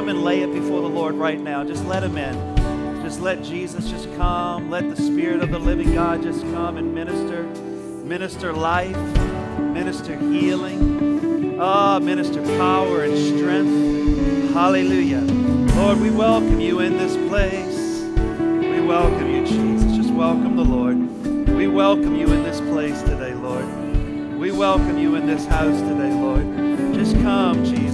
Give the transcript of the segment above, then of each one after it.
come and lay it before the Lord right now. Just let him in. Just let Jesus just come. Let the Spirit of the living God just come and minister. Minister life. Minister healing. Ah, minister power and strength. Hallelujah. Lord, we welcome you in this place. We welcome you, Jesus. Just welcome the Lord. We welcome you in this place today, Lord. We welcome you in this house today, Lord. Just come, Jesus.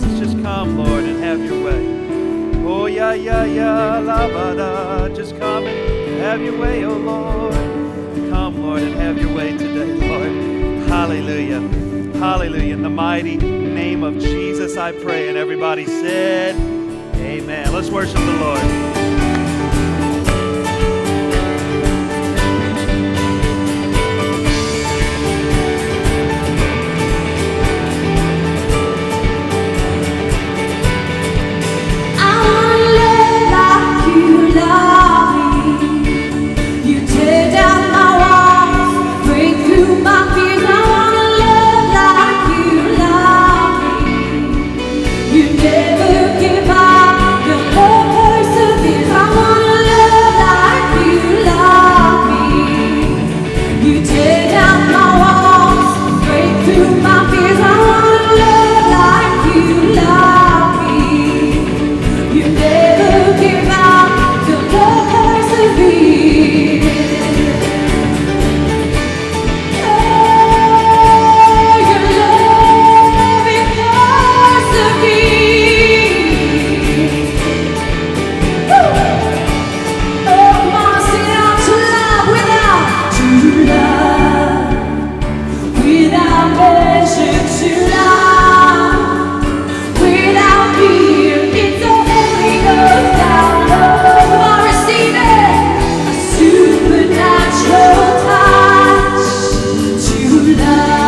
Come, Lord, and have your way. Oh, yeah, yeah, yeah, la ba da. Just come and have your way, oh Lord. Come, Lord, and have your way today, Lord. Hallelujah. Hallelujah. In the mighty name of Jesus, I pray. And everybody said, Amen. Let's worship the Lord. love.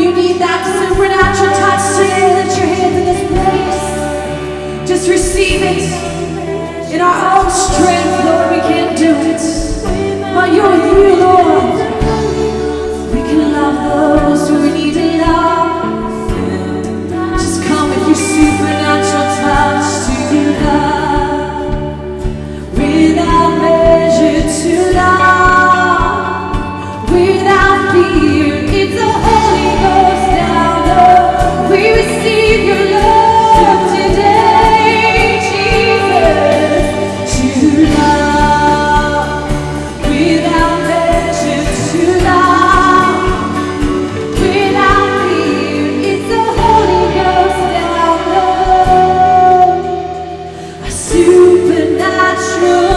You need that supernatural touch today. Lift your hands in this place. Just receive it. In our own strength, Lord, we can't do it. But you're you, Lord. true.